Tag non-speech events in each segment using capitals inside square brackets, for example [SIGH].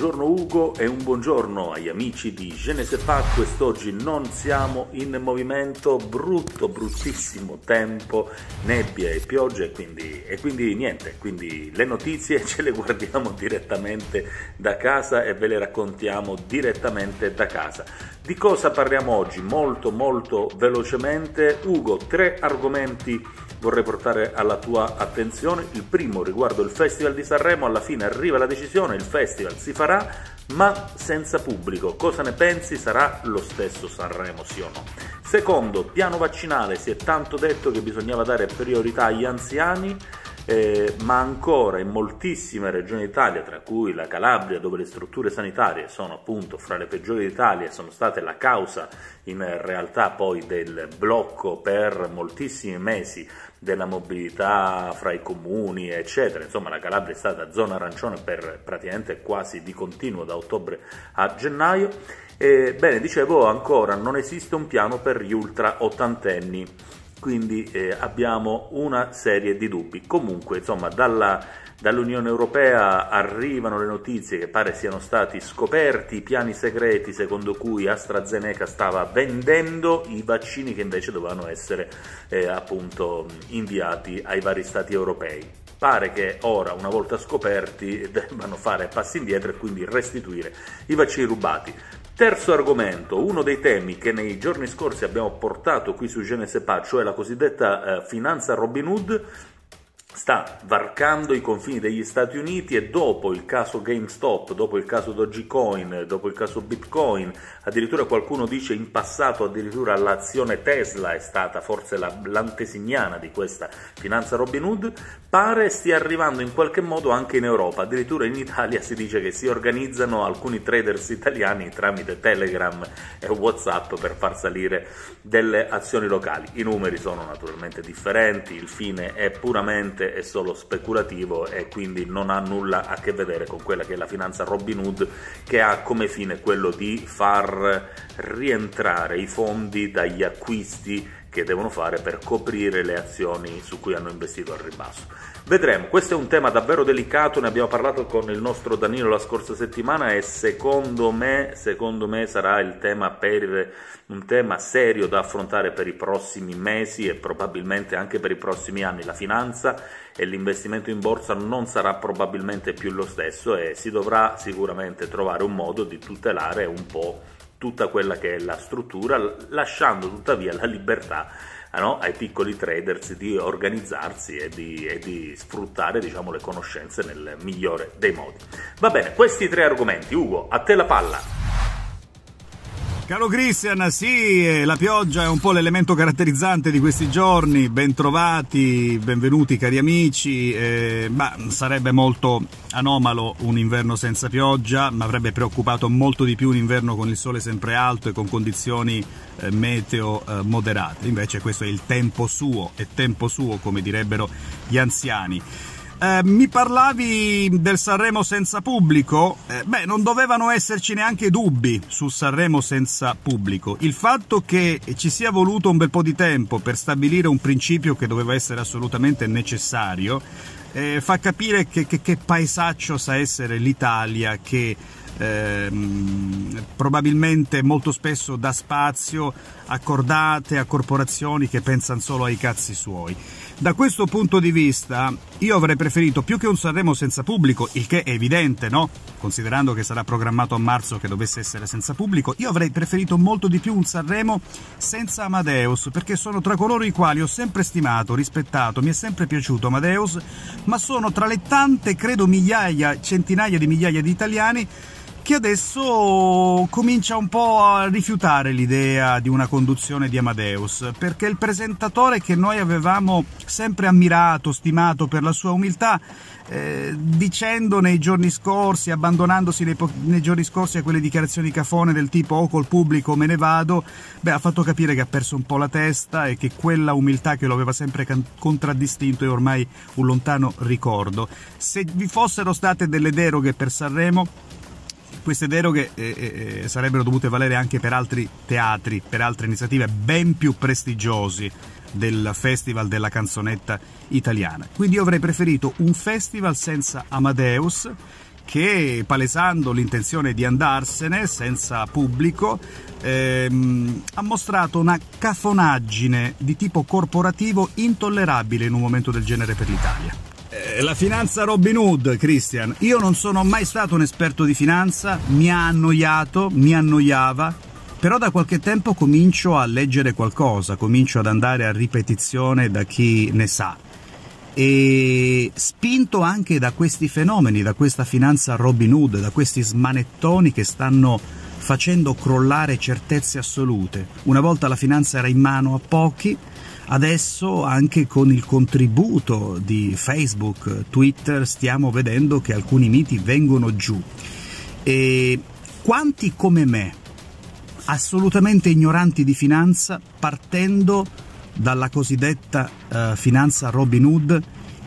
buongiorno Ugo e un buongiorno agli amici di Je ne quest'oggi non siamo in movimento, brutto, bruttissimo tempo, nebbia e pioggia e quindi, e quindi niente, quindi le notizie [LAUGHS] ce le guardiamo direttamente da casa e ve le raccontiamo direttamente da casa. Di cosa parliamo oggi? Molto molto velocemente, Ugo, tre argomenti vorrei portare alla tua attenzione. Il primo riguardo il Festival di Sanremo, alla fine arriva la decisione, il festival si farà, ma senza pubblico. Cosa ne pensi? Sarà lo stesso Sanremo, sì o no? Secondo, piano vaccinale, si è tanto detto che bisognava dare priorità agli anziani eh, ma ancora in moltissime regioni d'Italia, tra cui la Calabria, dove le strutture sanitarie sono appunto fra le peggiori d'Italia sono state la causa in realtà poi del blocco per moltissimi mesi della mobilità fra i comuni, eccetera. Insomma, la Calabria è stata zona arancione per praticamente quasi di continuo da ottobre a gennaio. E, bene, dicevo ancora, non esiste un piano per gli ultra ottantenni quindi eh, abbiamo una serie di dubbi. Comunque, insomma, dalla, dall'Unione Europea arrivano le notizie che pare siano stati scoperti i piani segreti secondo cui AstraZeneca stava vendendo i vaccini che invece dovevano essere eh, appunto inviati ai vari stati europei. Pare che ora, una volta scoperti, [LAUGHS] debbano fare passi indietro e quindi restituire i vaccini rubati. Terzo argomento, uno dei temi che nei giorni scorsi abbiamo portato qui su Genesepa, cioè la cosiddetta eh, finanza Robin Hood, sta varcando i confini degli Stati Uniti e dopo il caso GameStop, dopo il caso Dogecoin, dopo il caso Bitcoin, addirittura qualcuno dice in passato addirittura l'azione Tesla è stata forse la, l'antesignana di questa finanza Robin Hood, pare stia arrivando in qualche modo anche in Europa, addirittura in Italia si dice che si organizzano alcuni traders italiani tramite Telegram e Whatsapp per far salire delle azioni locali. I numeri sono naturalmente differenti, il fine è puramente ovviamente è solo speculativo e quindi non ha nulla a che vedere con quella che è la finanza Robin Hood che ha come fine quello di far rientrare i fondi dagli acquisti che devono fare per coprire le azioni su cui hanno investito al ribasso. Vedremo, questo è un tema davvero delicato, ne abbiamo parlato con il nostro Danilo la scorsa settimana e secondo me, secondo me sarà il tema per, un tema serio da affrontare per i prossimi mesi e probabilmente anche per i prossimi anni. La finanza e l'investimento in borsa non sarà probabilmente più lo stesso e si dovrà sicuramente trovare un modo di tutelare un po' tutta quella che è la struttura, lasciando tuttavia la libertà no, ai piccoli traders di organizzarsi e di, e di sfruttare diciamo, le conoscenze nel migliore dei modi. Va bene, questi tre argomenti. Ugo, a te la palla. Caro Christian, sì, eh, la pioggia è un po' l'elemento caratterizzante di questi giorni, bentrovati, benvenuti cari amici, eh, ma sarebbe molto anomalo un inverno senza pioggia, mi avrebbe preoccupato molto di più un inverno con il sole sempre alto e con condizioni eh, meteo eh, moderate, invece questo è il tempo suo, è tempo suo come direbbero gli anziani. Eh, mi parlavi del Sanremo senza pubblico? Eh, beh, non dovevano esserci neanche dubbi su Sanremo senza pubblico. Il fatto che ci sia voluto un bel po' di tempo per stabilire un principio che doveva essere assolutamente necessario eh, fa capire che, che, che paesaccio sa essere l'Italia che ehm, probabilmente molto spesso dà spazio a cordate, a corporazioni che pensano solo ai cazzi suoi. Da questo punto di vista io avrei preferito più che un Sanremo senza pubblico, il che è evidente, no? Considerando che sarà programmato a marzo che dovesse essere senza pubblico, io avrei preferito molto di più un Sanremo senza Amadeus, perché sono tra coloro i quali ho sempre stimato, rispettato, mi è sempre piaciuto Amadeus, ma sono tra le tante, credo migliaia, centinaia di migliaia di italiani che adesso comincia un po' a rifiutare l'idea di una conduzione di Amadeus, perché il presentatore che noi avevamo sempre ammirato, stimato per la sua umiltà, eh, dicendo nei giorni scorsi, abbandonandosi nei, nei, giorni scorsi a quelle dichiarazioni cafone del tipo o oh, col pubblico me ne vado, beh, ha fatto capire che ha perso un po' la testa e che quella umiltà che lo aveva sempre contraddistinto è ormai un lontano ricordo. Se vi fossero state delle deroghe per Sanremo, queste deroghe eh, eh, eh, sarebbero dovute valere anche per altri teatri, per altre iniziative ben più prestigiosi del Festival della canzonetta italiana. Quindi io avrei preferito un festival senza Amadeus che palesando l'intenzione di andarsene senza pubblico ehm, ha mostrato una cafonaggine di tipo corporativo intollerabile in un momento del genere per l'Italia. Eh, la finanza Robin Hood, Christian. Io non sono mai stato un esperto di finanza, mi ha annoiato, mi annoiava, però da qualche tempo comincio a leggere qualcosa, comincio ad andare a ripetizione da chi ne sa. E spinto anche da questi fenomeni, da questa finanza Robin Hood, da questi smanettoni che stanno facendo crollare certezze assolute. Una volta la finanza era in mano a pochi, adesso anche con il contributo di Facebook, Twitter, stiamo vedendo che alcuni miti vengono giù. E quanti come me, assolutamente ignoranti di finanza, partendo dalla cosiddetta uh, finanza Robin Hood,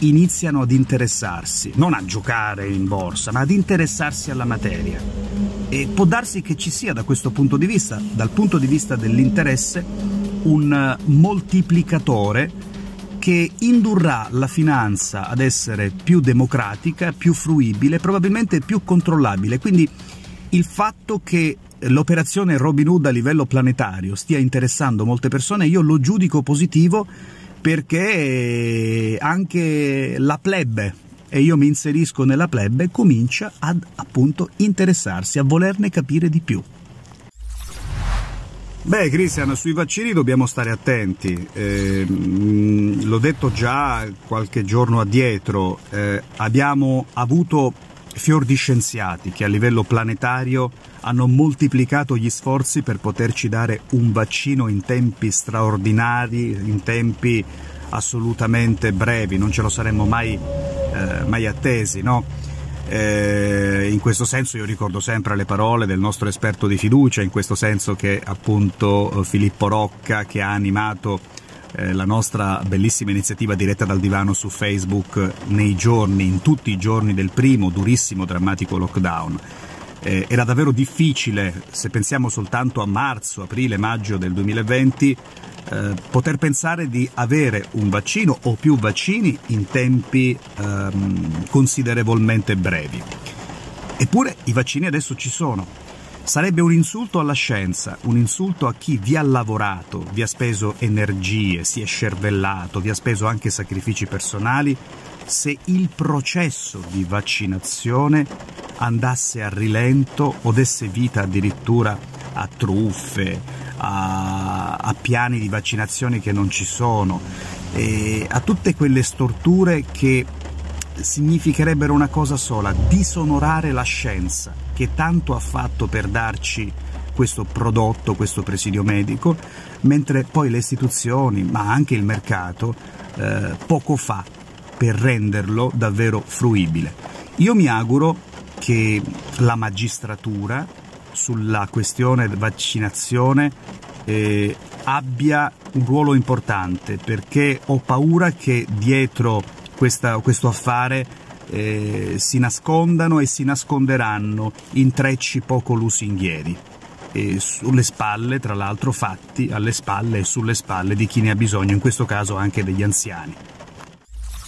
iniziano ad interessarsi, non a giocare in borsa, ma ad interessarsi alla materia. E può darsi che ci sia da questo punto di vista, dal punto di vista dell'interesse, un moltiplicatore che indurrà la finanza ad essere più democratica, più fruibile, probabilmente più controllabile. Quindi il fatto che l'operazione Robin Hood a livello planetario stia interessando molte persone, io lo giudico positivo perché anche la plebe, e io mi inserisco nella plebe, comincia ad appunto interessarsi, a volerne capire di più. Beh, Cristian, sui vaccini dobbiamo stare attenti. Eh, l'ho detto già qualche giorno addietro, eh, abbiamo avuto fior di scienziati che a livello planetario hanno moltiplicato gli sforzi per poterci dare un vaccino in tempi straordinari, in tempi assolutamente brevi, non ce lo saremmo mai, eh, mai attesi, no? Eh, in questo senso io ricordo sempre le parole del nostro esperto di fiducia, in questo senso che appunto Filippo Rocca che ha animato eh, la nostra bellissima iniziativa diretta dal divano su Facebook nei giorni, in tutti i giorni del primo durissimo, drammatico lockdown. Eh, era davvero difficile, se pensiamo soltanto a marzo, aprile, maggio del 2020, eh, poter pensare di avere un vaccino o più vaccini in tempi ehm, considerevolmente brevi. Eppure i vaccini adesso ci sono Sarebbe un insulto alla scienza, un insulto a chi vi ha lavorato, vi ha speso energie, si è scervellato, vi ha speso anche sacrifici personali, se il processo di vaccinazione andasse a rilento o desse vita addirittura a truffe, a, a piani di vaccinazione che non ci sono, a tutte quelle storture che significherebbero una cosa sola, disonorare la scienza, che tanto ha fatto per darci questo prodotto, questo presidio medico, mentre poi le istituzioni, ma anche il mercato, eh, poco fa per renderlo davvero fruibile. Io mi auguro che la magistratura sulla questione vaccinazione eh, abbia un ruolo importante perché ho paura che dietro questa, questo affare eh, si nascondano e si nasconderanno intrecci poco lusinghieri. E sulle spalle, tra l'altro, fatti alle spalle e sulle spalle di chi ne ha bisogno, in questo caso anche degli anziani.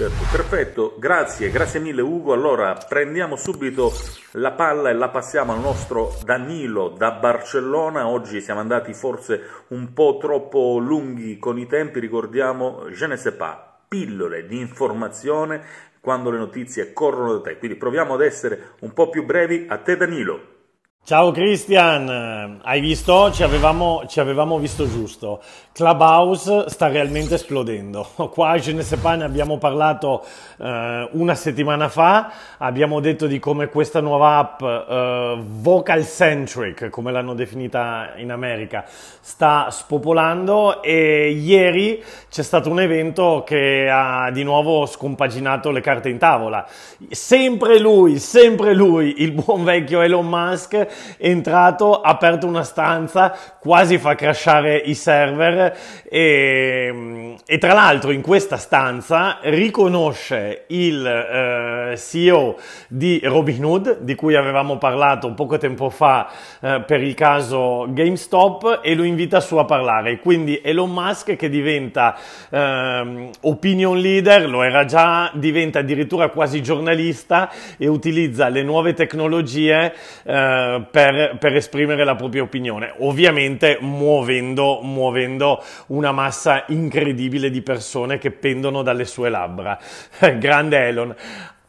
Certo, perfetto, grazie, grazie mille Ugo. Allora prendiamo subito la palla e la passiamo al nostro Danilo da Barcellona. Oggi siamo andati forse un po' troppo lunghi con i tempi, ricordiamo Je ne sais pas, pillole di informazione quando le notizie corrono da te. Quindi proviamo ad essere un po' più brevi. A te Danilo. Ciao Christian, hai visto? Ci avevamo, ci avevamo, visto giusto. Clubhouse sta realmente esplodendo. [LAUGHS] Qua a Genesepa ne abbiamo parlato eh, una settimana fa, abbiamo detto di come questa nuova app eh, vocal centric, come l'hanno definita in America, sta spopolando e ieri c'è stato un evento che ha di nuovo scompaginato le carte in tavola. Sempre lui, sempre lui, il buon vecchio Elon Musk entrato, ha aperto una stanza, quasi fa crashare i server e, e tra l'altro in questa stanza riconosce il eh, CEO di Robinhood, di cui avevamo parlato poco tempo fa eh, per il caso GameStop e lo invita su a parlare. Quindi Elon Musk che diventa eh, opinion leader, lo era già, diventa addirittura quasi giornalista e utilizza le nuove tecnologie eh, per, per, esprimere la propria opinione, ovviamente muovendo, muovendo una massa incredibile di persone che pendono dalle sue labbra. [LAUGHS] Grande Elon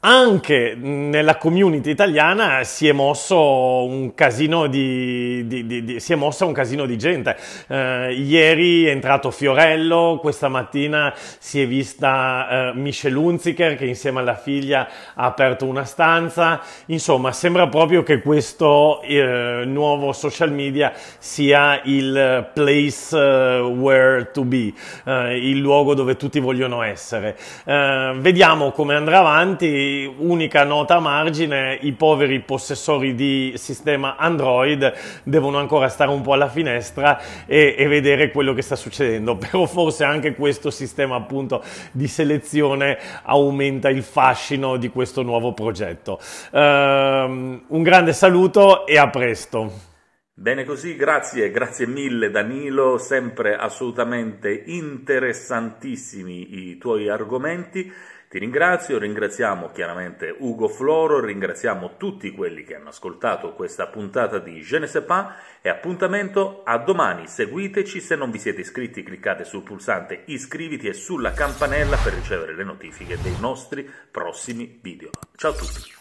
anche nella community italiana si è mosso un casino di, di, di, di si è mossa un casino di gente. Eh, ieri è entrato Fiorello, questa mattina si è vista eh, Michelle Hunziker che insieme alla figlia ha aperto una stanza. Insomma, sembra proprio che questo eh, nuovo social media sia il place eh, where to be, eh, il luogo dove tutti vogliono essere. Eh, vediamo come andrà avanti unica nota a margine, i poveri possessori di sistema Android devono ancora stare un po' alla finestra e, e vedere quello che sta succedendo, [LAUGHS] però forse anche questo sistema appunto di selezione aumenta il fascino di questo nuovo progetto. Um, un grande saluto e a presto. Bene così, grazie, grazie mille Danilo, sempre assolutamente interessantissimi i tuoi argomenti. Ti ringrazio, ringraziamo chiaramente Ugo Floro, ringraziamo tutti quelli che hanno ascoltato questa puntata di Je ne sais pas e appuntamento a domani. Seguiteci, se non vi siete iscritti cliccate sul pulsante iscriviti e sulla campanella per ricevere le notifiche dei nostri prossimi video. Ciao a tutti!